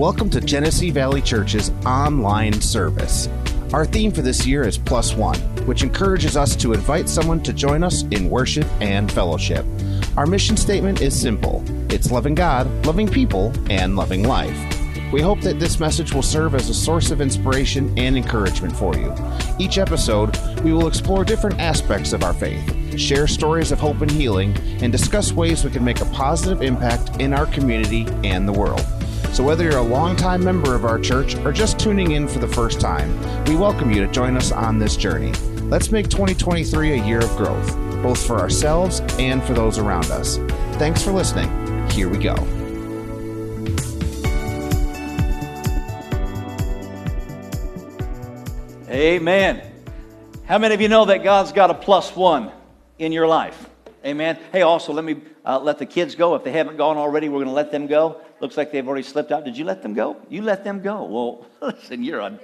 Welcome to Genesee Valley Church's online service. Our theme for this year is Plus One, which encourages us to invite someone to join us in worship and fellowship. Our mission statement is simple it's loving God, loving people, and loving life. We hope that this message will serve as a source of inspiration and encouragement for you. Each episode, we will explore different aspects of our faith, share stories of hope and healing, and discuss ways we can make a positive impact in our community and the world. So, whether you're a longtime member of our church or just tuning in for the first time, we welcome you to join us on this journey. Let's make 2023 a year of growth, both for ourselves and for those around us. Thanks for listening. Here we go. Amen. How many of you know that God's got a plus one in your life? Amen. Hey, also, let me uh, let the kids go. If they haven't gone already, we're going to let them go. Looks like they've already slipped out. Did you let them go? You let them go. Well, listen, you're a.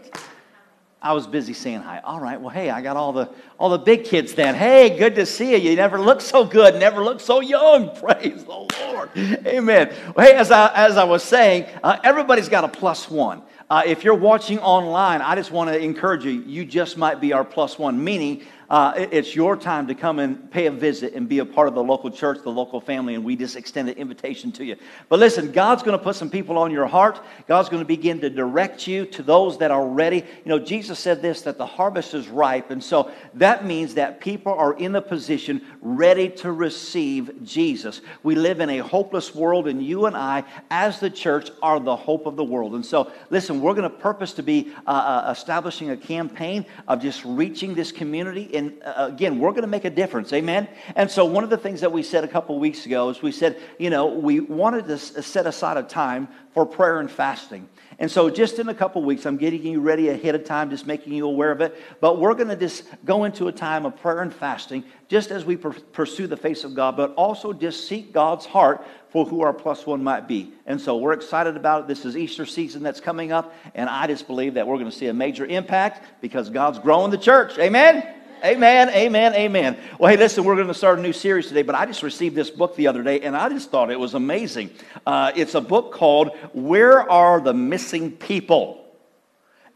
I was busy saying hi. All right. Well, hey, I got all the all the big kids then. Hey, good to see you. You never look so good. Never look so young. Praise the Lord. Amen. Well, hey, as I as I was saying, uh, everybody's got a plus one. Uh, if you're watching online, I just want to encourage you. You just might be our plus one. Meaning, uh, it's your time to come and pay a visit and be a part of the local church, the local family, and we just extend an invitation to you. But listen, God's going to put some people on your heart. God's going to begin to direct you to those that are ready. You know, Jesus said this that the harvest is ripe, and so that means that people are in the position ready to receive Jesus. We live in a hopeless world, and you and I, as the church, are the hope of the world. And so, listen, we're going to purpose to be uh, uh, establishing a campaign of just reaching this community and uh, again, we're going to make a difference. Amen. And so, one of the things that we said a couple weeks ago is we said, you know, we wanted to set aside a time for prayer and fasting. And so, just in a couple weeks, I'm getting you ready ahead of time, just making you aware of it. But we're going to just go into a time of prayer and fasting, just as we pursue the face of God, but also just seek God's heart for who our plus one might be. And so, we're excited about it. This is Easter season that's coming up, and I just believe that we're going to see a major impact because God's growing the church. Amen. Amen, amen, amen. Well, hey, listen, we're going to start a new series today, but I just received this book the other day and I just thought it was amazing. Uh, it's a book called Where Are the Missing People?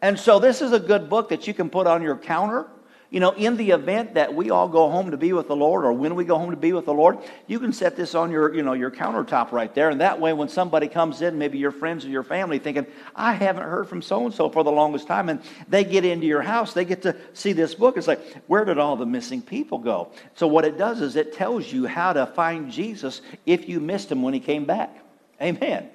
And so this is a good book that you can put on your counter you know, in the event that we all go home to be with the Lord, or when we go home to be with the Lord, you can set this on your, you know, your countertop right there. And that way, when somebody comes in, maybe your friends or your family, thinking, I haven't heard from so and so for the longest time, and they get into your house, they get to see this book. It's like, where did all the missing people go? So, what it does is it tells you how to find Jesus if you missed him when he came back. Amen.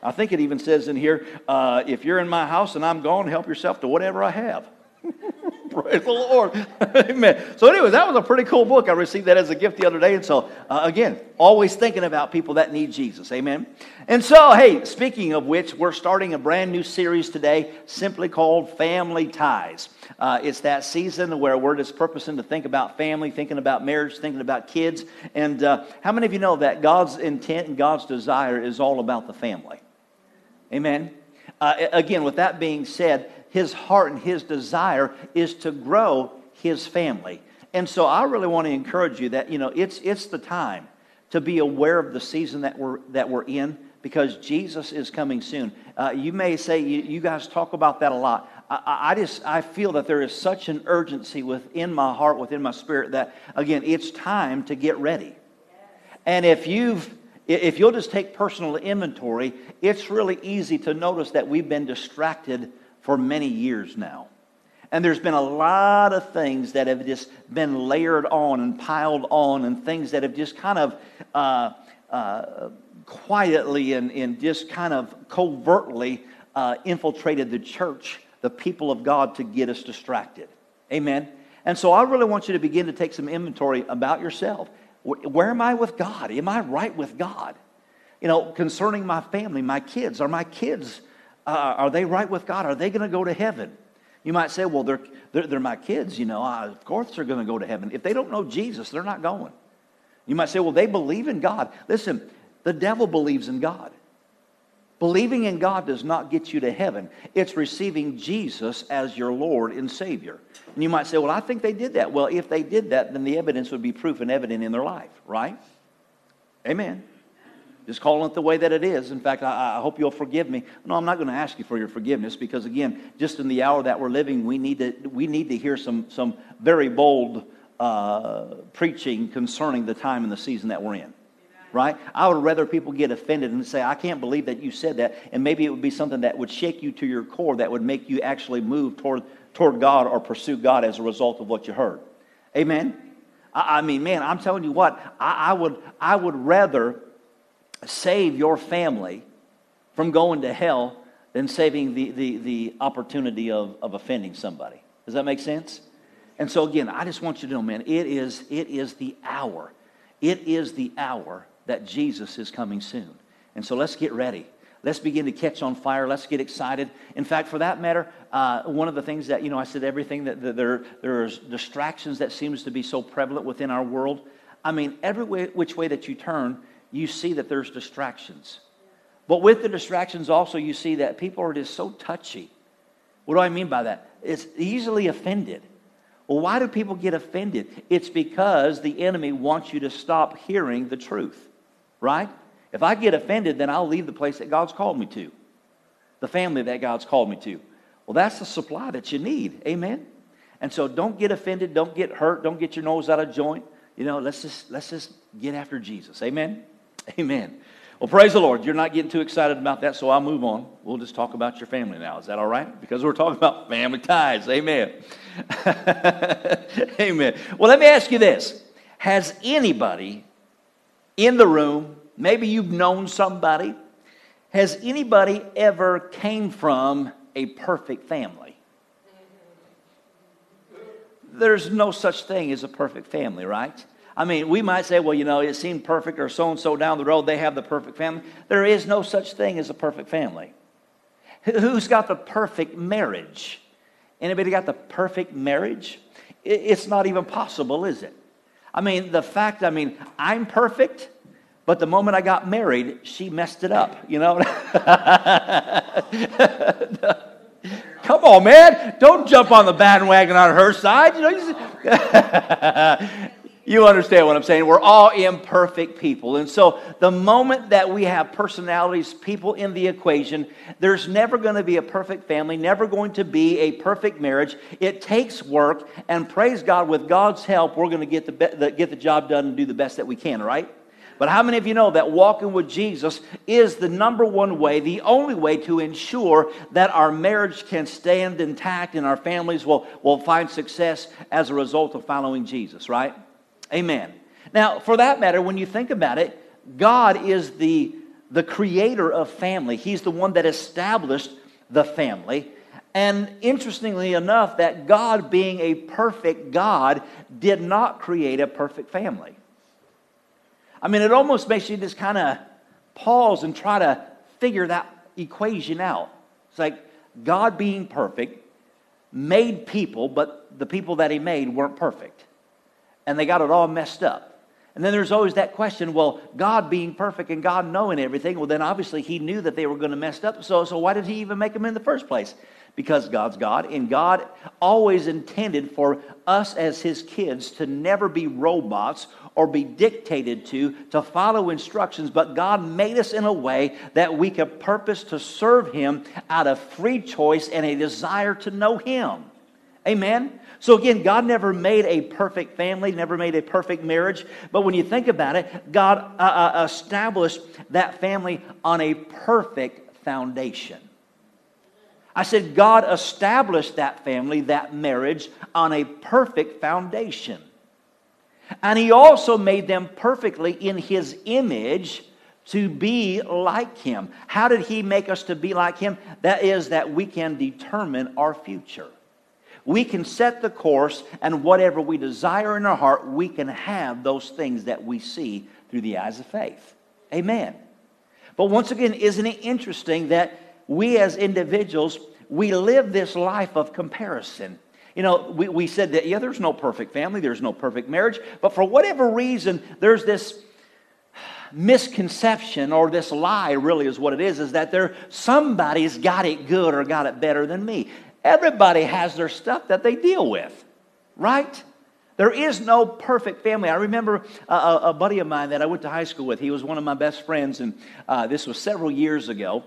I think it even says in here, uh, if you're in my house and I'm gone, help yourself to whatever I have. Praise the Lord. Amen. So, anyway, that was a pretty cool book. I received that as a gift the other day. And so, uh, again, always thinking about people that need Jesus. Amen. And so, hey, speaking of which, we're starting a brand new series today simply called Family Ties. Uh, it's that season where we're just purposing to think about family, thinking about marriage, thinking about kids. And uh, how many of you know that God's intent and God's desire is all about the family? Amen. Uh, again, with that being said, his heart and his desire is to grow his family. And so I really want to encourage you that, you know, it's, it's the time to be aware of the season that we're, that we're in because Jesus is coming soon. Uh, you may say, you, you, guys talk about that a lot. I, I, just, I feel that there is such an urgency within my heart, within my spirit, that, again, it's time to get ready. And if you've, if you'll just take personal inventory, it's really easy to notice that we've been distracted for many years now. And there's been a lot of things that have just been layered on and piled on, and things that have just kind of uh, uh, quietly and, and, just kind of covertly uh, infiltrated the church, the people of God, to get us distracted. Amen. And so I really want you to begin to take some inventory about yourself. Where am I with God? Am I right with God? You know, concerning my family, my kids, are my kids uh, are they right with God? Are they going to go to heaven? You might say, well, they're, they're, they're my kids, you know, uh, of course they're going to go to heaven. If they don't know Jesus, they're not going. You might say, well, they believe in God. Listen, the devil believes in God. Believing in God does not get you to heaven. It's receiving Jesus as your Lord and Savior. And you might say, well, I think they did that. Well, if they did that, then the evidence would be proof and evident in their life, right? Amen. Just calling it the way that it is. In fact, I, I hope you'll forgive me. No, I'm not going to ask you for your forgiveness because, again, just in the hour that we're living, we need to, we need to hear some, some very bold uh, preaching concerning the time and the season that we're in. Right? I would rather people get offended and say, I can't believe that you said that. And maybe it would be something that would shake you to your core, that would make you actually move toward, toward God or pursue God as a result of what you heard. Amen? I, I mean, man, I'm telling you what, I, I, would, I would rather save your family from going to hell than saving the, the, the opportunity of, of offending somebody. Does that make sense? And so again, I just want you to know, man, it is, it is the hour. It is the hour that Jesus is coming soon. And so let's get ready. Let's begin to catch on fire. Let's get excited. In fact, for that matter, uh, one of the things that, you know, I said everything that, that there, there's distractions that seems to be so prevalent within our world. I mean, every way, which way that you turn, you see that there's distractions. But with the distractions, also, you see that people are just so touchy. What do I mean by that? It's easily offended. Well, why do people get offended? It's because the enemy wants you to stop hearing the truth, right? If I get offended, then I'll leave the place that God's called me to, the family that God's called me to. Well, that's the supply that you need. Amen? And so don't get offended, don't get hurt, don't get your nose out of joint. You know, let's just let's just get after Jesus. Amen. Amen. Well, praise the Lord. You're not getting too excited about that, so I'll move on. We'll just talk about your family now. Is that all right? Because we're talking about family ties. Amen. Amen. Well, let me ask you this Has anybody in the room, maybe you've known somebody, has anybody ever came from a perfect family? There's no such thing as a perfect family, right? I mean, we might say, well, you know, it seemed perfect, or so and so down the road, they have the perfect family. There is no such thing as a perfect family. Who's got the perfect marriage? Anybody got the perfect marriage? It's not even possible, is it? I mean, the fact, I mean, I'm perfect, but the moment I got married, she messed it up, you know? Come on, man. Don't jump on the bandwagon on her side. You know, you understand what I'm saying? We're all imperfect people. And so the moment that we have personalities, people in the equation, there's never going to be a perfect family, never going to be a perfect marriage. It takes work, and praise God, with God's help, we're going to get the, be- the, get the job done and do the best that we can, right? But how many of you know that walking with Jesus is the number one way, the only way to ensure that our marriage can stand intact and our families will, will find success as a result of following Jesus, right? Amen. Now, for that matter, when you think about it, God is the, the creator of family. He's the one that established the family. And interestingly enough, that God, being a perfect God, did not create a perfect family. I mean, it almost makes you just kind of pause and try to figure that equation out. It's like God being perfect made people, but the people that He made weren't perfect and they got it all messed up. And then there's always that question well, God being perfect and God knowing everything, well, then obviously He knew that they were going to mess up. So, so why did He even make them in the first place? Because God's God, and God always intended for us as His kids to never be robots or be dictated to, to follow instructions, but God made us in a way that we could purpose to serve Him out of free choice and a desire to know Him. Amen? So again, God never made a perfect family, never made a perfect marriage. But when you think about it, God uh, uh, established that family on a perfect foundation. I said, God established that family, that marriage, on a perfect foundation. And He also made them perfectly in His image to be like Him. How did He make us to be like Him? That is, that we can determine our future we can set the course, and whatever we desire in our heart, we can have those things that we see through the eyes of faith. Amen. But once again, isn't it interesting that we as individuals, we live this life of comparison? You know, we, we said that, yeah, there's no perfect family, there's no perfect marriage, but for whatever reason, there's this misconception or this lie really is what it is is that there somebody's got it good or got it better than me Everybody has their stuff that they deal with, right? There is no perfect family. I remember a, a, buddy of mine that I went to high school with. He was one of my best friends, and uh, this was several years ago.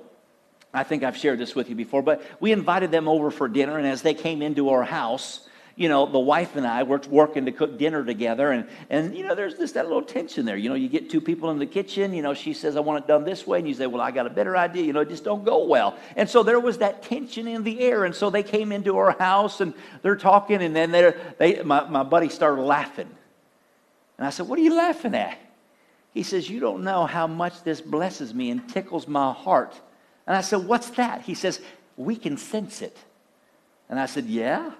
I think I've shared this with you before, but we invited them over for dinner, and as they came into our house, you know, the wife and I were working to cook dinner together, and, and you know, there's just that little tension there. You know, you get two people in the kitchen, you know, she says, I want it done this way, and you say, Well, I got a better idea, you know, it just don't go well. And so there was that tension in the air, and so they came into our house and they're talking, and then they're, they, my, my buddy started laughing. And I said, What are you laughing at? He says, You don't know how much this blesses me and tickles my heart. And I said, What's that? He says, We can sense it. And I said, Yeah.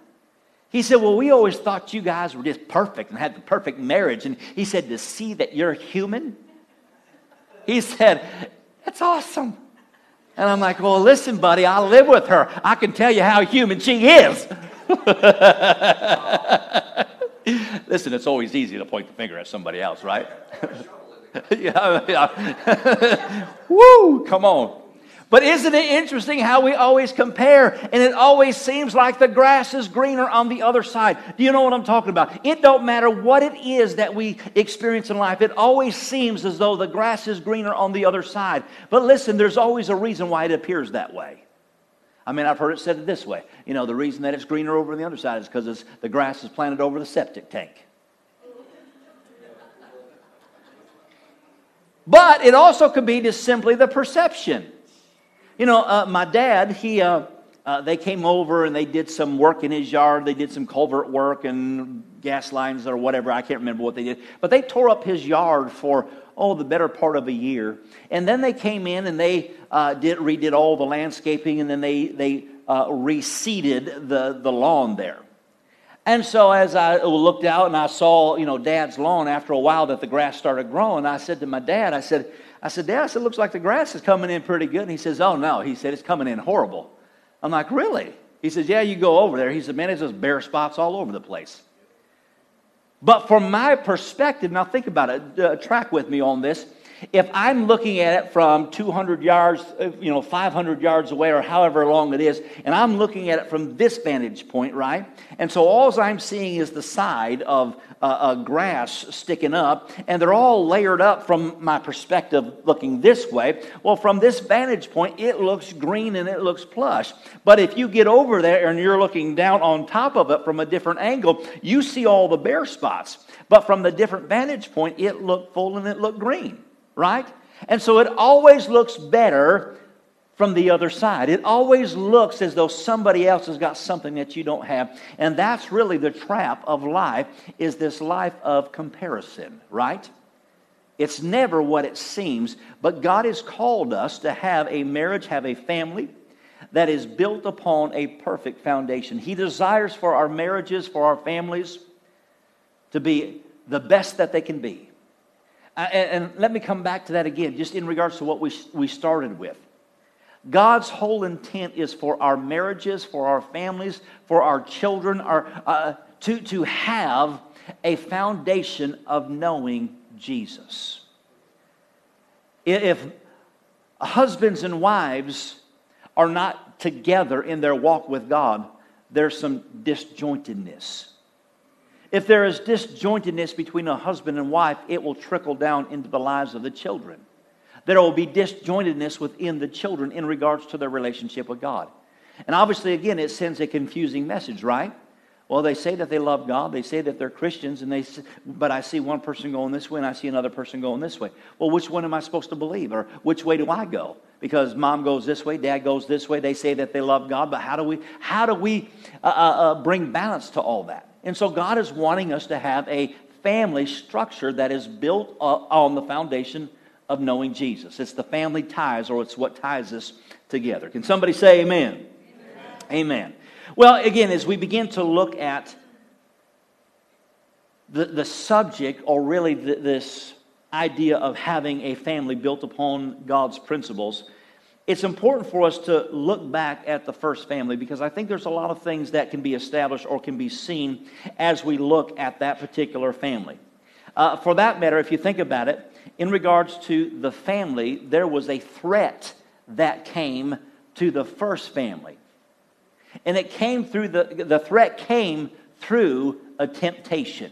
He said, Well, we always thought you guys were just perfect and had the perfect marriage. And he said, To see that you're human? He said, That's awesome. And I'm like, Well, listen, buddy, I live with her. I can tell you how human she is. listen, it's always easy to point the finger at somebody else, right? yeah, yeah. Woo, come on. But isn't it interesting how we always compare and it always seems like the grass is greener on the other side? Do you know what I'm talking about? It don't matter what it is that we experience in life. It always seems as though the grass is greener on the other side. But listen, there's always a reason why it appears that way. I mean, I've heard it said this way. You know, the reason that it's greener over on the other side is because the grass is planted over the septic tank. But it also could be just simply the perception. You know, uh, my dad, he, uh, uh, they came over and they did some work in his yard. They did some culvert work and gas lines or whatever. I can't remember what they did. But they tore up his yard for, oh, the better part of a year. And then they came in and they uh, did, redid all the landscaping and then they, they uh, reseeded the, the lawn there. And so as I looked out and I saw, you know, dad's lawn after a while that the grass started growing, I said to my dad, I said, I said, Dad, I said, looks like the grass is coming in pretty good. And he says, Oh, no. He said, It's coming in horrible. I'm like, Really? He says, Yeah, you go over there. He said, Man, there's just bare spots all over the place. But from my perspective, now think about it, uh, track with me on this. If I'm looking at it from 200 yards, uh, you know, 500 yards away or however long it is, and I'm looking at it from this vantage point, right? And so all I'm seeing is the side of uh, uh, grass sticking up, and they're all layered up from my perspective looking this way. Well, from this vantage point, it looks green and it looks plush. But if you get over there and you're looking down on top of it from a different angle, you see all the bare spots. But from the different vantage point, it looked full and it looked green right? And so it always looks better from the other side. It always looks as though somebody else has got something that you don't have. And that's really the trap of life is this life of comparison, right? It's never what it seems, but God has called us to have a marriage, have a family that is built upon a perfect foundation. He desires for our marriages, for our families to be the best that they can be. Uh, and, let me come back to that again, just in regards to what we, we started with. God's whole intent is for our marriages, for our families, for our children, our, uh, to, to have a foundation of knowing Jesus. If husbands and wives are not together in their walk with God, there's some disjointedness. If there is disjointedness between a husband and wife, it will trickle down into the lives of the children. There will be disjointedness within the children in regards to their relationship with God. And obviously, again, it sends a confusing message, right? Well, they say that they love God, they say that they're Christians, and they, but I see one person going this way and I see another person going this way. Well, which one am I supposed to believe, or which way do I go? Because mom goes this way, dad goes this way. They say that they love God, but how do we how do we uh, uh, uh bring balance to all that? And so God is wanting us to have a family structure that is built uh, on the foundation of knowing Jesus. It's the family ties, or it's what ties us together. Can somebody say amen? Amen. amen. Well, again, as we begin to look at the, the subject, or really the, this idea of having a family built upon God's principles, it's important for us to look back at the first family because I think there's a lot of things that can be established or can be seen as we look at that particular family. Uh, for that matter, if you think about it, in regards to the family, there was a threat that came to the first family. And it came through the, the threat came through a temptation.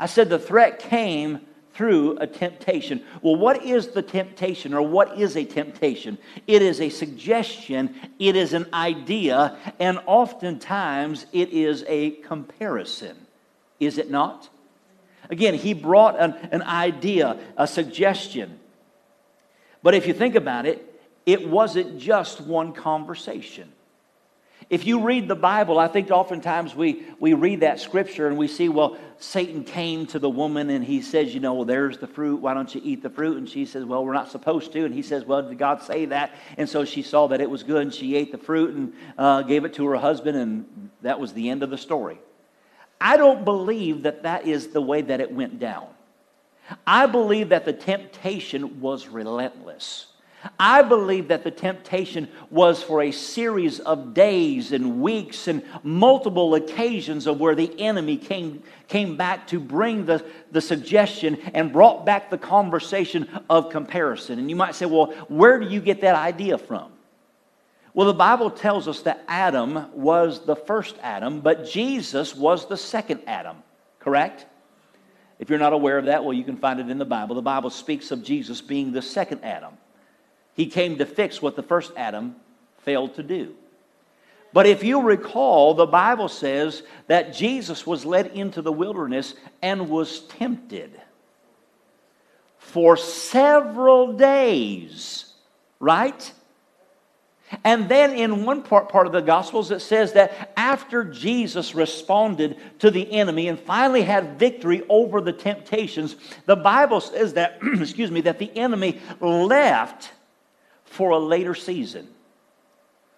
I said the threat came through a temptation. Well, what is the temptation or what is a temptation? It is a suggestion, it is an idea, and oftentimes it is a comparison. Is it not? Again, he brought an, an idea, a suggestion. But if you think about it, it wasn't just one conversation. If you read the Bible, I think oftentimes we, we read that scripture and we see, well, Satan came to the woman and he says, you know, well, there's the fruit. Why don't you eat the fruit? And she says, well, we're not supposed to. And he says, well, did God say that? And so she saw that it was good and she ate the fruit and uh, gave it to her husband, and that was the end of the story. I don't believe that that is the way that it went down. I believe that the temptation was relentless. I believe that the temptation was for a series of days and weeks and multiple occasions of where the enemy came, came back to bring the, the suggestion and brought back the conversation of comparison. And you might say, well, where do you get that idea from? Well, the Bible tells us that Adam was the first Adam, but Jesus was the second Adam, correct? If you're not aware of that, well, you can find it in the Bible. The Bible speaks of Jesus being the second Adam. He came to fix what the first Adam failed to do. But if you recall, the Bible says that Jesus was led into the wilderness and was tempted for several days, right? And then in one part, part of the Gospels, it says that after Jesus responded to the enemy and finally had victory over the temptations, the Bible says that, excuse me, that the enemy left for a later season.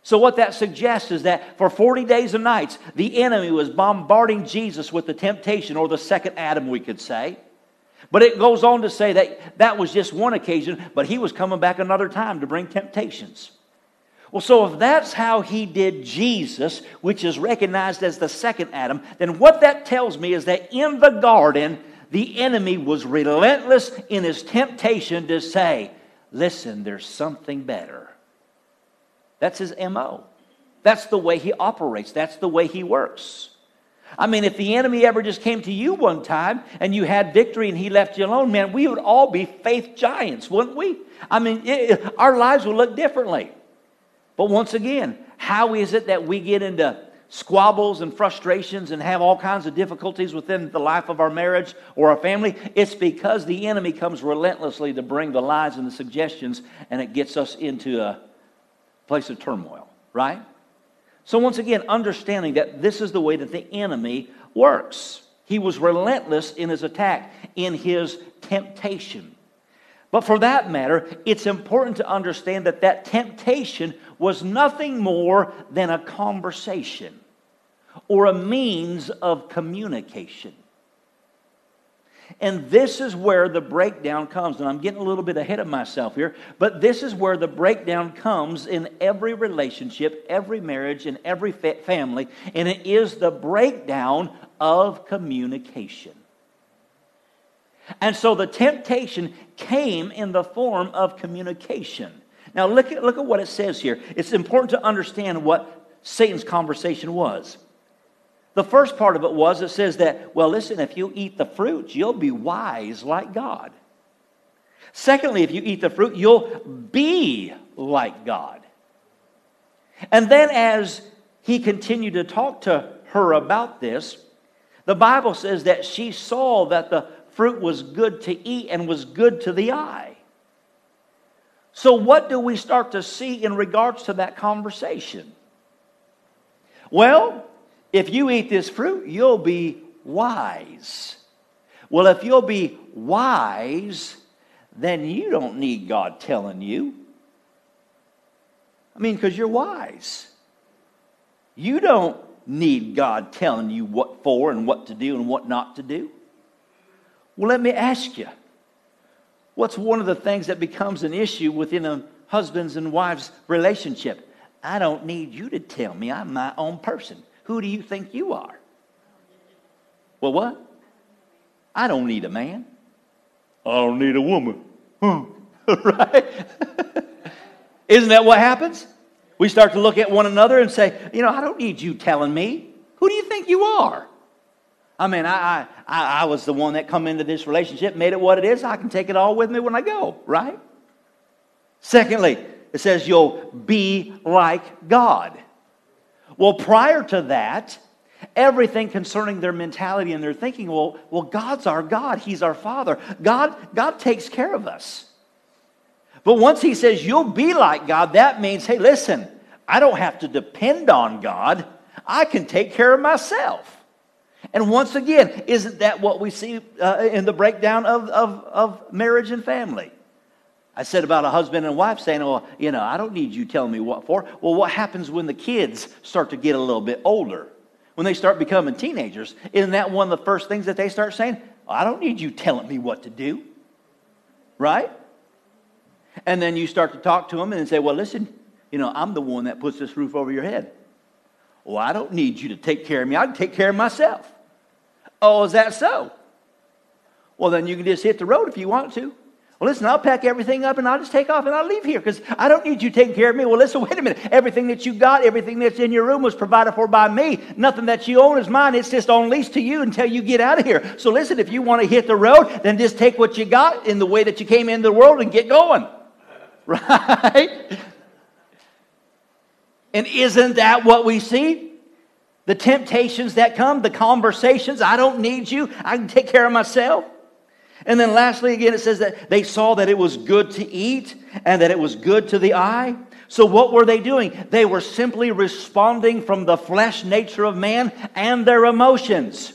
So, what that suggests is that for 40 days and nights, the enemy was bombarding Jesus with the temptation, or the second Adam, we could say. But it goes on to say that that was just one occasion, but he was coming back another time to bring temptations. Well, so if that's how he did Jesus, which is recognized as the second Adam, then what that tells me is that in the garden, the enemy was relentless in his temptation to say, listen, there's something better. That's his MO. That's the way he operates, that's the way he works. I mean, if the enemy ever just came to you one time and you had victory and he left you alone, man, we would all be faith giants, wouldn't we? I mean, it, our lives would look differently. But once again, how is it that we get into squabbles and frustrations and have all kinds of difficulties within the life of our marriage or our family, it's because the enemy comes relentlessly to bring the lies and the suggestions and it gets us into a place of turmoil, right? So, once again, understanding that this is the way that the enemy works. He was relentless in his attack, in his temptation. But for that matter, it's important to understand that that temptation was nothing more than a conversation or a means of communication. And this is where the breakdown comes. And I'm getting a little bit ahead of myself here, but this is where the breakdown comes in every relationship, every marriage, and every family. And it is the breakdown of communication. And so the temptation came in the form of communication. Now, look at, look at what it says here. It's important to understand what Satan's conversation was. The first part of it was it says that, well, listen, if you eat the fruit, you'll be wise like God. Secondly, if you eat the fruit, you'll be like God. And then as he continued to talk to her about this, the Bible says that she saw that the fruit was good to eat and was good to the eye. So, what do we start to see in regards to that conversation? Well, if you eat this fruit, you'll be wise. Well, if you'll be wise, then you don't need God telling you. I mean, because you're wise. You don't need God telling you what for and what to do and what not to do. Well, let me ask you what's one of the things that becomes an issue within a husband's and wife's relationship? I don't need you to tell me I'm my own person. Who do you think you are? Well, what? I don't need a man. I don't need a woman. Hmm. right? Isn't that what happens? We start to look at one another and say, you know, I don't need you telling me. Who do you think you are? I mean, I, I, I was the one that come into this relationship, made it what it is. I can take it all with me when I go, right? Secondly, it says you'll be like God. Well, prior to that, everything concerning their mentality and their thinking, well, well, God's our God. He's our Father. God, God takes care of us. But once he says you'll be like God, that means, hey, listen, I don't have to depend on God. I can take care of myself. And once again, isn't that what we see uh, in the breakdown of, of, of marriage and family? I said about a husband and wife saying, Well, you know, I don't need you telling me what for. Well, what happens when the kids start to get a little bit older? When they start becoming teenagers, isn't that one of the first things that they start saying? I don't need you telling me what to do. Right? And then you start to talk to them and say, Well, listen, you know, I'm the one that puts this roof over your head. Well, I don't need you to take care of me. I can take care of myself. Oh, is that so? Well, then you can just hit the road if you want to. Well, listen, I'll pack everything up and I'll just take off and I'll leave here because I don't need you taking care of me. Well, listen, wait a minute. Everything that you got, everything that's in your room was provided for by me. Nothing that you own is mine. It's just on lease to you until you get out of here. So listen, if you want to hit the road, then just take what you got in the way that you came into the world and get going. Right? And isn't that what we see? The temptations that come, the conversations, I don't need you, I can take care of myself. And then lastly, again, it says that they saw that it was good to eat and that it was good to the eye. So, what were they doing? They were simply responding from the flesh nature of man and their emotions.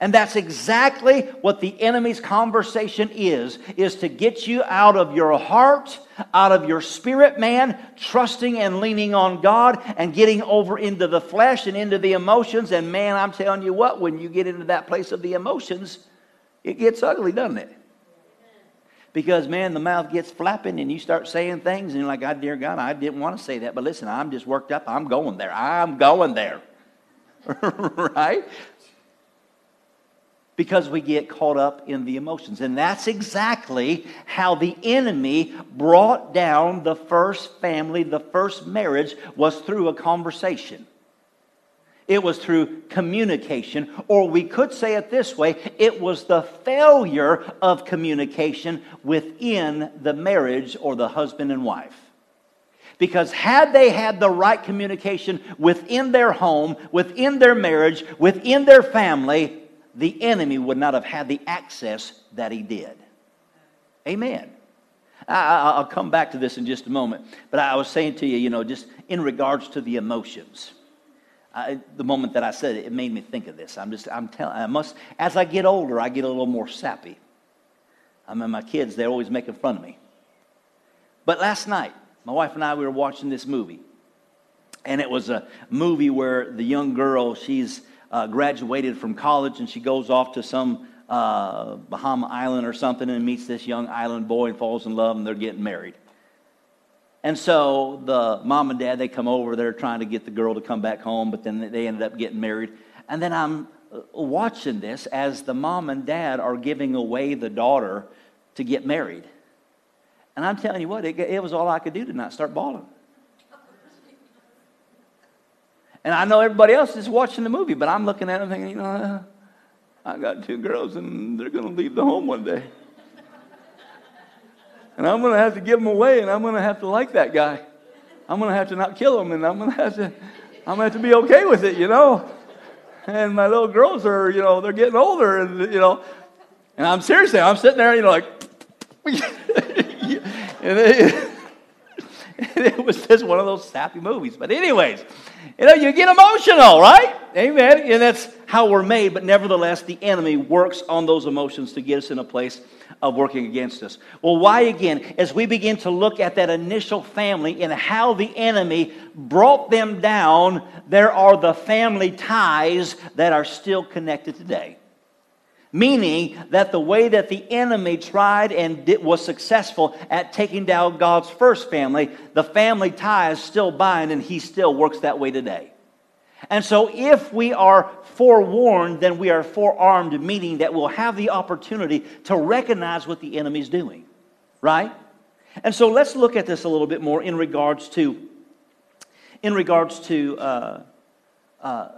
And that's exactly what the enemy's conversation is, is to get you out of your heart, out of your spirit man, trusting and leaning on God and getting over into the flesh and into the emotions. And man, I'm telling you what, when you get into that place of the emotions, it gets ugly, doesn't it? Because, man, the mouth gets flapping and you start saying things and you're like, God, dear God, I didn't want to say that. But listen, I'm just worked up. I'm going there. I'm going there. right? because we get caught up in the emotions. And that's exactly how the enemy brought down the first family, the first marriage, was through a conversation. It was through communication, or we could say it this way it was the failure of communication within the marriage or the husband and wife. Because had they had the right communication within their home, within their marriage, within their family, the enemy would not have had the access that he did. Amen. I, will come back to this in just a moment. But I was saying to you, you know, just in regards to the emotions. I, the moment that I said it, it made me think of this. I'm just, I'm telling, I must, as I get older, I get a little more sappy. I mean, my kids, they're always making fun of me. But last night, my wife and I, we were watching this movie. And it was a movie where the young girl, she's, uh, graduated from college and she goes off to some uh, Bahama island or something and meets this young island boy and falls in love and they're getting married. And so the mom and dad, they come over, they're trying to get the girl to come back home, but then they ended up getting married. And then I'm uh, watching this as the mom and dad are giving away the daughter to get married. And I'm telling you what, it, it was all I could do to not start bawling. And I know everybody else is watching the movie, but I'm looking at them thinking, you know, I got two girls and they're going to leave the home one day. And I'm going to have to give him away and I'm going to have to like that guy. I'm going to have to not kill him and I'm going to have to, I'm going to have to be okay with it, you know. And my little girls are, you know, they're getting older and, you know, and I'm seriously, I'm sitting there, you know, like, and they, it was just one of those sappy movies. But, anyways, you know, you get emotional, right? Amen. And that's how we're made. But nevertheless, the enemy works on those emotions to get us in a place of working against us. Well, why again? As we begin to look at that initial family and how the enemy brought them down, there are the family ties that are still connected today. Meaning that the way that the enemy tried and did, was successful at taking down God's first family, the family ties still bind and he still works that way today. And so if we are forewarned, then we are forearmed, meaning that we'll have the opportunity to recognize what the enemy's doing. Right? And so let's look at this a little bit more in regards to, in regards to uh, uh,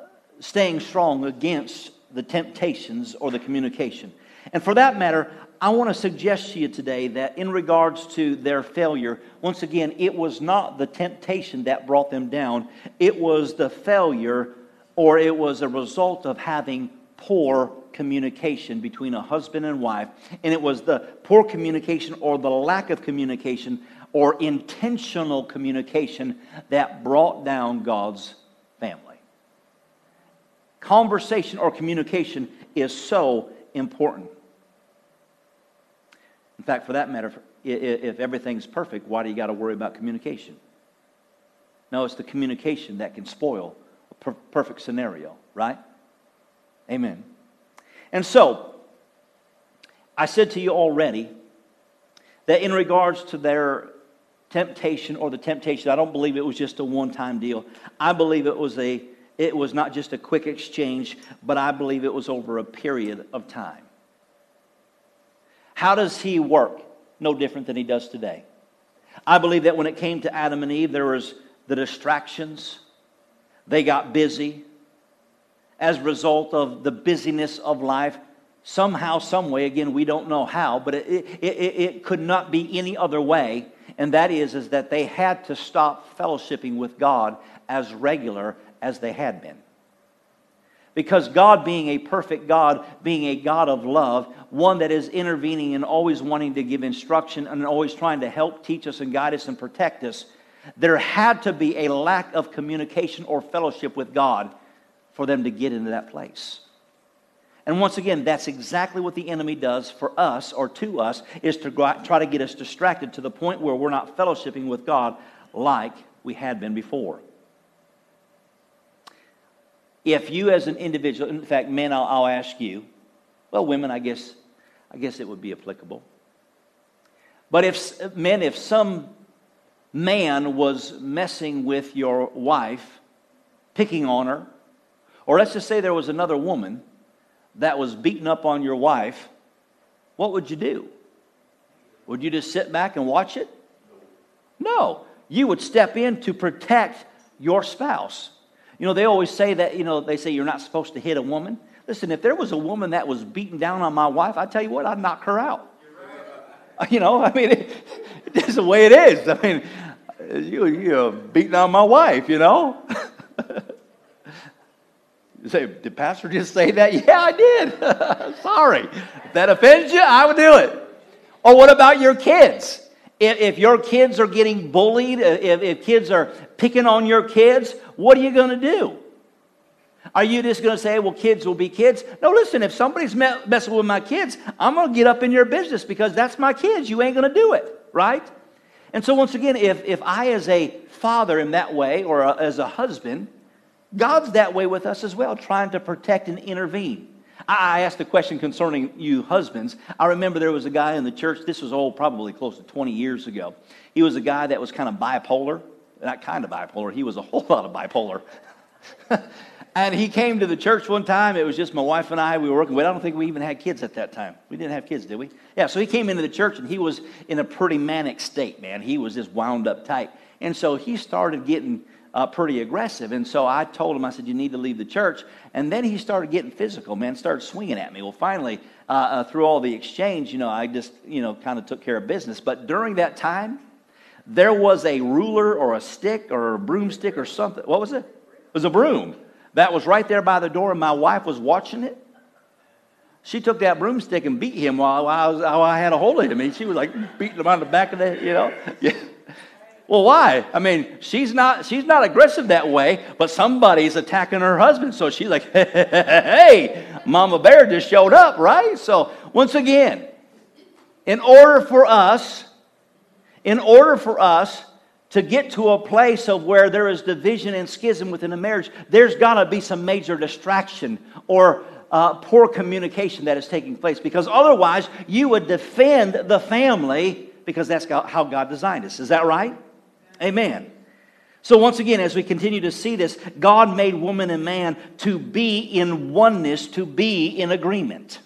staying strong against the temptations or the communication. And for that matter, I want to suggest to you today that in regards to their failure, once again, it was not the temptation that brought them down, it was the failure or it was a result of having poor communication between a husband and wife. And it was the poor communication or the lack of communication or intentional communication that brought down God's family. Conversation or communication is so important. In fact, for that matter, if everything's perfect, why do you got to worry about communication? No, it's the communication that can spoil a per- perfect scenario, right? Amen. And so, I said to you already that in regards to their temptation or the temptation, I don't believe it was just a one time deal. I believe it was, a, it was not just a quick exchange, but I believe it was over a period of time. How does he work? No different than he does today. I believe that when it came to Adam and Eve, there was the distractions. They got busy. As a result of the busyness of life, somehow, some way, again, we don't know how, but it, it, it, it could not be any other way. And that is, is that they had to stop fellowshipping with God as regular as they had been. Because God, being a perfect God, being a God of love, one that is intervening and always wanting to give instruction and always trying to help teach us and guide us and protect us, there had to be a lack of communication or fellowship with God for them to get into that place. And once again, that's exactly what the enemy does for us or to us, is to try to get us distracted to the point where we're not fellowshipping with God like we had been before if you as an individual, in fact, men, I'll, I'll ask you, well, women, I guess, I guess it would be applicable. But if, men, if some man was messing with your wife, picking on her, or let's just say there was another woman that was beating up on your wife, what would you do? Would you just sit back and watch it? No. You would step in to protect your spouse. You know, they always say that, you know, they say you're not supposed to hit a woman. Listen, if there was a woman that was beating down on my wife, I tell you what, I'd knock her out. You know, I mean, it, it is the way it is. I mean, you, you're beating on my wife, you know? you say, did Pastor just say that? Yeah, I did. Sorry. If that offends you, I would do it. Or what about your kids? If, if your kids are getting bullied, uh, if, if kids are picking on your kids, what are you going to do? Are you just going to say, well, kids will be kids? No, listen, if somebody's messing with my kids, I'm going to get up in your business because that's my kids. You ain't going to do it, right? And so, once again, if, if I, as a father, in that way, or a, as a husband, God's that way with us as well, trying to protect and intervene. I asked a question concerning you husbands. I remember there was a guy in the church, this was old, probably close to 20 years ago. He was a guy that was kind of bipolar not kind of bipolar, he was a whole lot of bipolar. and he came to the church one time. It was just my wife and I. We were working. Well, I don't think we even had kids at that time. We didn't have kids, did we? Yeah, so he came into the church and he was in a pretty manic state, man. He was just wound up tight. And so he started getting uh, pretty aggressive. And so I told him, I said, you need to leave the church. And then he started getting physical, man, started swinging at me. Well, finally, uh, uh, through all the exchange, you know, I just, you know, kind of took care of business. But during that time, there was a ruler or a stick or a broomstick or something. What was it? It was a broom that was right there by the door, and my wife was watching it. She took that broomstick and beat him while I, was, while I had a hold of him. And she was like beating him on the back of the, you know. Yeah. Well, why? I mean, she's not she's not aggressive that way, but somebody's attacking her husband. So she's like, hey, Mama Bear just showed up, right? So once again, in order for us in order for us to get to a place of where there is division and schism within a marriage, there's got to be some major distraction or uh, poor communication that is taking place because otherwise you would defend the family because that's how God designed us. Is that right? Amen. So, once again, as we continue to see this, God made woman and man to be in oneness, to be in agreement.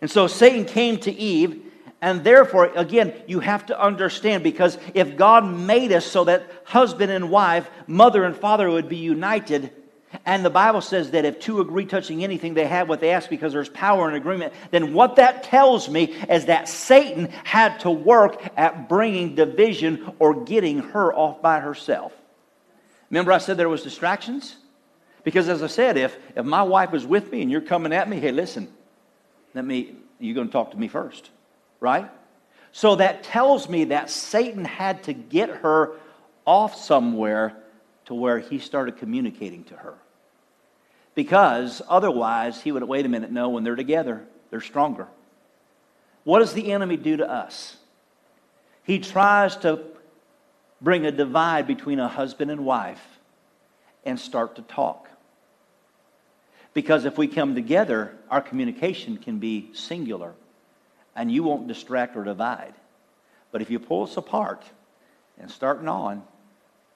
And so Satan came to Eve and therefore, again, you have to understand because if God made us so that husband and wife, mother and father would be united, And the Bible says that if two agree touching anything, they have what they ask because there's power in agreement. Then what that tells me is that Satan had to work at bringing division or getting her off by herself. Remember, I said there was distractions? Because as I said, if, if my wife was with me and you're coming at me, hey, listen, let me, you're going to talk to me first, right? So that tells me that Satan had to get her off somewhere to where he started communicating to her. Because otherwise, he would, wait a minute, no, when they're together, they're stronger. What does the enemy do to us? He tries to bring a divide between a husband and wife and start to talk. Because if we come together, our communication can be singular and you won't distract or divide. But if you pull us apart and starting on,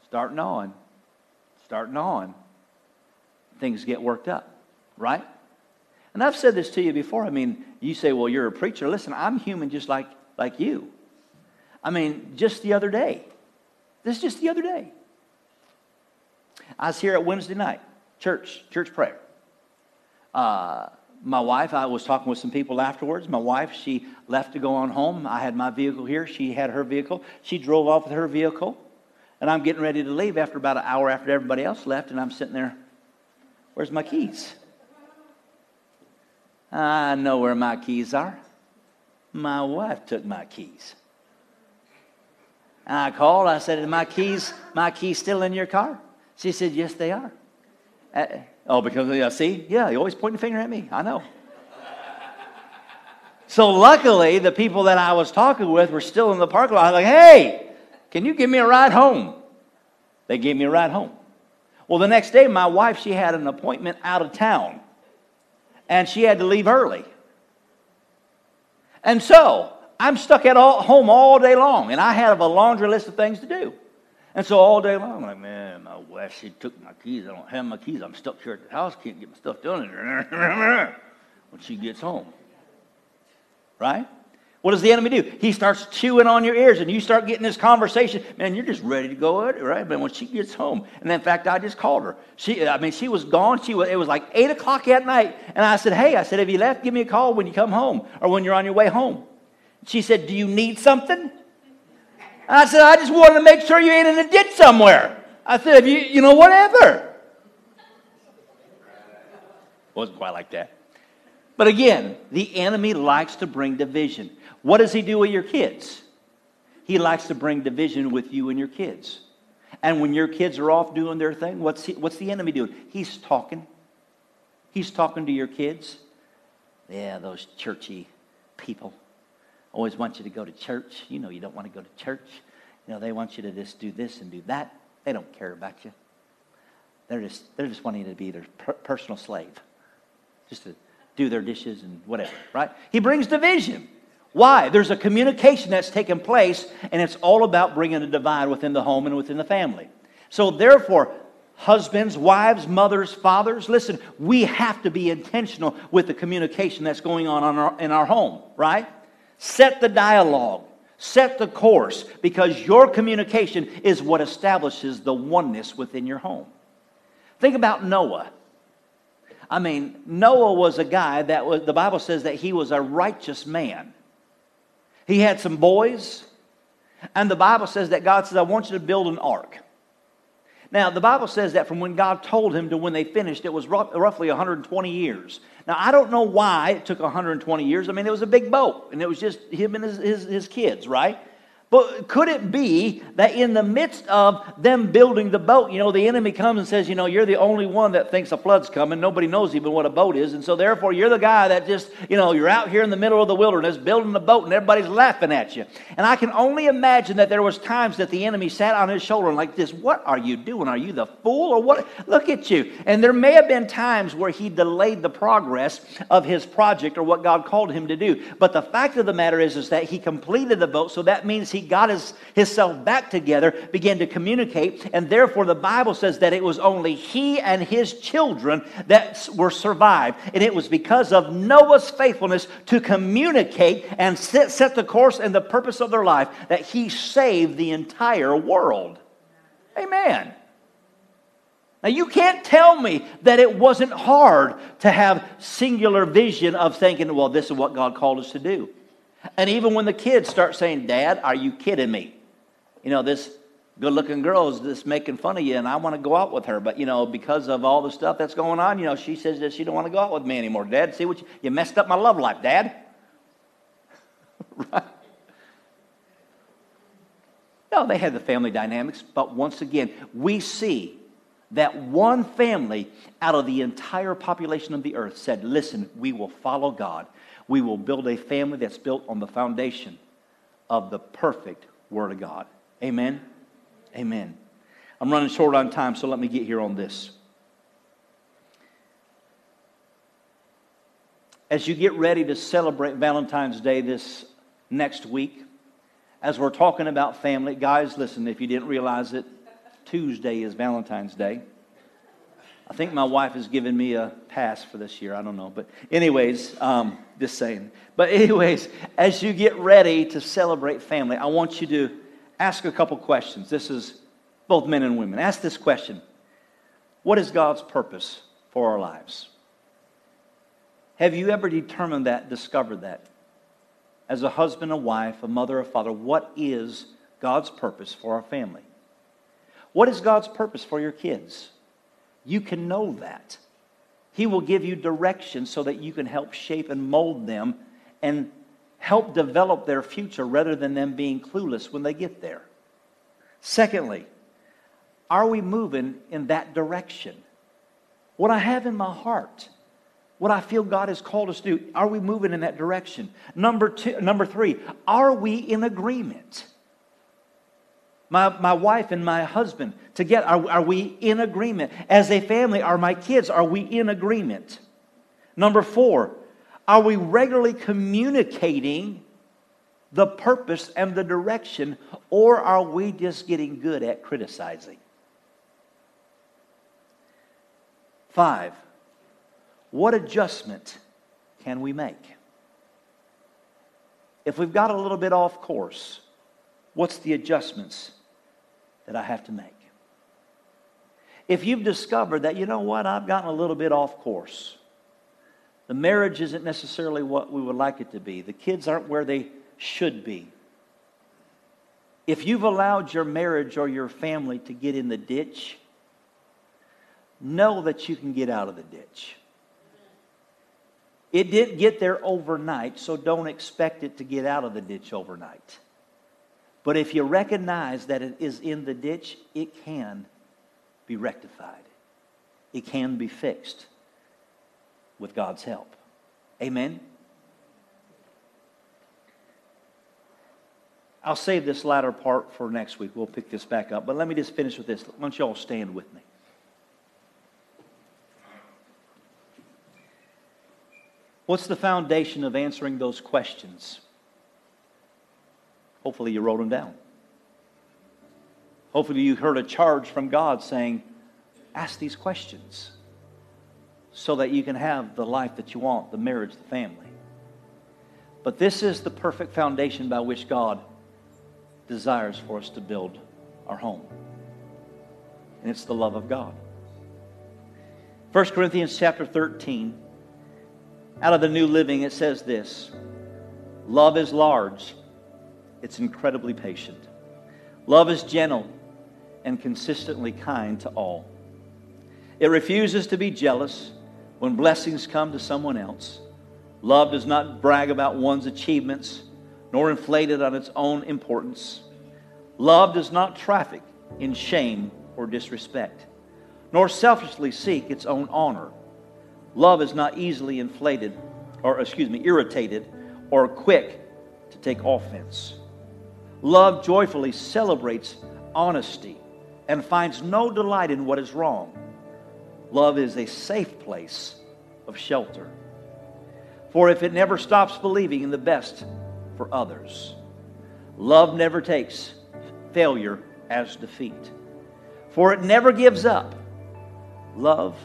starting on, starting on, things get worked up, right? And I've said this to you before. I mean, you say, well, you're a preacher. Listen, I'm human just like, like you. I mean, just the other day, this is just the other day. I was here at Wednesday night, church, church prayer. Uh, my wife, I was talking with some people afterwards. My wife, she left to go on home. I had my vehicle here. She had her vehicle. She drove off with her vehicle. And I'm getting ready to leave after about an hour after everybody else left. And I'm sitting there, where's my keys? I know where my keys are. My wife took my keys. And I called. I said, "My keys, my keys still in your car?" She said, "Yes, they are." Uh, oh, because yeah, see, yeah, you always pointing finger at me. I know. so luckily, the people that I was talking with were still in the parking lot. I was like, "Hey, can you give me a ride home?" They gave me a ride home. Well, the next day, my wife she had an appointment out of town, and she had to leave early. And so I'm stuck at all, home all day long, and I have a laundry list of things to do. And so all day long, I'm like, man, my wife, she took my keys. I don't have my keys. I'm stuck here at the house. Can't get my stuff done when she gets home. Right? What does the enemy do? He starts chewing on your ears, and you start getting this conversation. Man, you're just ready to go right? But when she gets home, and in fact, I just called her. She, I mean, she was gone. She was. It was like eight o'clock at night, and I said, "Hey, I said, have you left? Give me a call when you come home, or when you're on your way home." She said, Do you need something? I said, I just wanted to make sure you ain't in a ditch somewhere. I said, you, you know, whatever. Wasn't quite like that. But again, the enemy likes to bring division. What does he do with your kids? He likes to bring division with you and your kids. And when your kids are off doing their thing, what's, he, what's the enemy doing? He's talking. He's talking to your kids. Yeah, those churchy people always want you to go to church. You know you don't want to go to church. You know, they want you to just do this and do that. They don't care about you. They're just, they're just wanting you to be their per- personal slave, just to do their dishes and whatever, right? He brings division. Why? There's a communication that's taken place, and it's all about bringing a divide within the home and within the family. So, therefore, husbands, wives, mothers, fathers, listen, we have to be intentional with the communication that's going on in our, in our home, right? Set the dialogue, set the course, because your communication is what establishes the oneness within your home. Think about Noah. I mean, Noah was a guy that was, the Bible says that he was a righteous man. He had some boys, and the Bible says that God says, I want you to build an ark. Now, the Bible says that from when God told him to when they finished, it was roughly 120 years. Now, I don't know why it took 120 years. I mean, it was a big boat, and it was just him and his, his, his kids, right? But could it be that in the midst of them building the boat, you know, the enemy comes and says, you know, you're the only one that thinks a flood's coming. Nobody knows even what a boat is. And so therefore you're the guy that just, you know, you're out here in the middle of the wilderness building a boat and everybody's laughing at you. And I can only imagine that there was times that the enemy sat on his shoulder and like this, what are you doing? Are you the fool or what? Look at you. And there may have been times where he delayed the progress of his project or what God called him to do. But the fact of the matter is, is that he completed the boat. So that means he got his, himself back together, began to communicate, and therefore the Bible says that it was only he and his children that were survived. And it was because of Noah's faithfulness to communicate and set, set the course and the purpose of their life that he saved the entire world. Amen. Now, you can't tell me that it wasn't hard to have singular vision of thinking, well, this is what God called us to do. And even when the kids start saying, Dad, are you kidding me? You know, this good looking girl is just making fun of you and I want to go out with her. But, you know, because of all the stuff that's going on, you know, she says that she don't want to go out with me anymore. Dad, see what you, you messed up my love life, Dad. right? No, they had the family dynamics, but once again, we see that one family out of the entire population of the earth said, Listen, we will follow God. We will build a family that's built on the foundation of the perfect Word of God. Amen. Amen. I'm running short on time, so let me get here on this. As you get ready to celebrate Valentine's Day this next week, as we're talking about family, guys, listen, if you didn't realize it, Tuesday is Valentine's Day. I think my wife has given me a pass for this year. I don't know. But, anyways, um, just saying. But, anyways, as you get ready to celebrate family, I want you to ask a couple questions. This is both men and women. Ask this question What is God's purpose for our lives? Have you ever determined that, discovered that? As a husband, a wife, a mother, a father, what is God's purpose for our family? What is God's purpose for your kids? You can know that. He will give you direction so that you can help shape and mold them and help develop their future rather than them being clueless when they get there. Secondly, are we moving in that direction? What I have in my heart, what I feel God has called us to do, are we moving in that direction? Number two, number three, are we in agreement? My, my wife and my husband together, are, are we in agreement? As a family, are my kids, are we in agreement? Number four, are we regularly communicating the purpose and the direction, or are we just getting good at criticizing? Five, what adjustment can we make? If we've got a little bit off course, what's the adjustments that I have to make? If you've discovered that, you know what, I've gotten a little bit off course, the marriage isn't necessarily what we would like it to be, the kids aren't where they should be. If you've allowed your marriage or your family to get in the ditch, know that you can get out of the ditch. It didn't get there overnight, so don't expect it to get out of the ditch overnight. But if you recognize that it is in the ditch, it can be rectified. It can be fixed with God's help. Amen? I'll save this latter part for next week. We'll pick this back up. But let me just finish with this. Why don't you all stand with me? What's the foundation of answering those questions? Hopefully, you wrote them down. Hopefully, you heard a charge from God saying, Ask these questions so that you can have the life that you want, the marriage, the family. But this is the perfect foundation by which God desires for us to build our home. And it's the love of God. 1 Corinthians chapter 13, out of the New Living, it says this Love is large it's incredibly patient. Love is gentle and consistently kind to all. It refuses to be jealous when blessings come to someone else. Love does not brag about one's achievements nor inflate it on its own importance. Love does not traffic in shame or disrespect, nor selfishly seek its own honor. Love is not easily inflated, or excuse me, irritated, or quick to take offense. Love joyfully celebrates honesty and finds no delight in what is wrong. Love is a safe place of shelter. For if it never stops believing in the best for others, love never takes failure as defeat. For it never gives up. Love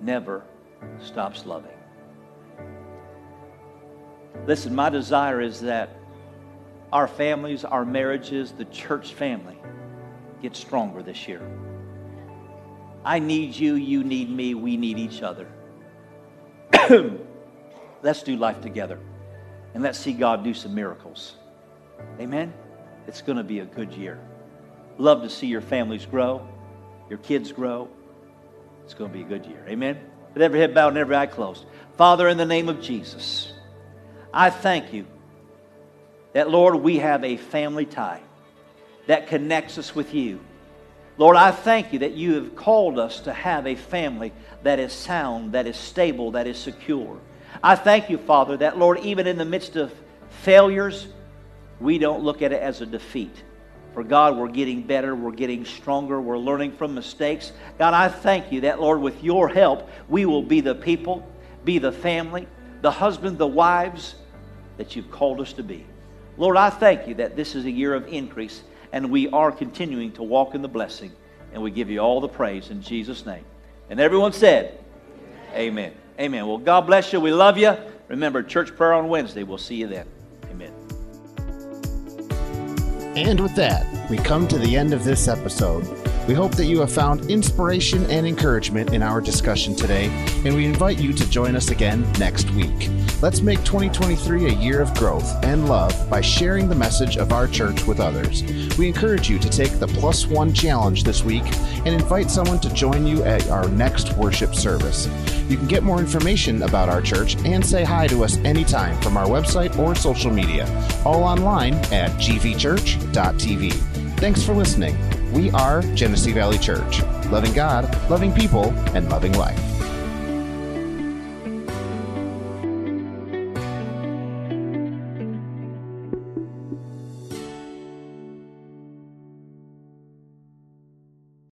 never stops loving. Listen, my desire is that our families, our marriages, the church family get stronger this year. I need you, you need me, we need each other. let's do life together and let's see God do some miracles. Amen? It's going to be a good year. Love to see your families grow, your kids grow. It's going to be a good year. Amen? With every head bowed and every eye closed. Father, in the name of Jesus, I thank you that, Lord, we have a family tie that connects us with you. Lord, I thank you that you have called us to have a family that is sound, that is stable, that is secure. I thank you, Father, that, Lord, even in the midst of failures, we don't look at it as a defeat. For God, we're getting better, we're getting stronger, we're learning from mistakes. God, I thank you that, Lord, with your help, we will be the people, be the family, the husband, the wives that you've called us to be. Lord, I thank you that this is a year of increase and we are continuing to walk in the blessing. And we give you all the praise in Jesus' name. And everyone said, Amen. Amen. Well, God bless you. We love you. Remember, church prayer on Wednesday. We'll see you then. Amen. And with that, we come to the end of this episode. We hope that you have found inspiration and encouragement in our discussion today, and we invite you to join us again next week. Let's make 2023 a year of growth and love by sharing the message of our church with others. We encourage you to take the Plus One Challenge this week and invite someone to join you at our next worship service. You can get more information about our church and say hi to us anytime from our website or social media, all online at gvchurch.tv. Thanks for listening. We are Genesee Valley Church, loving God, loving people, and loving life.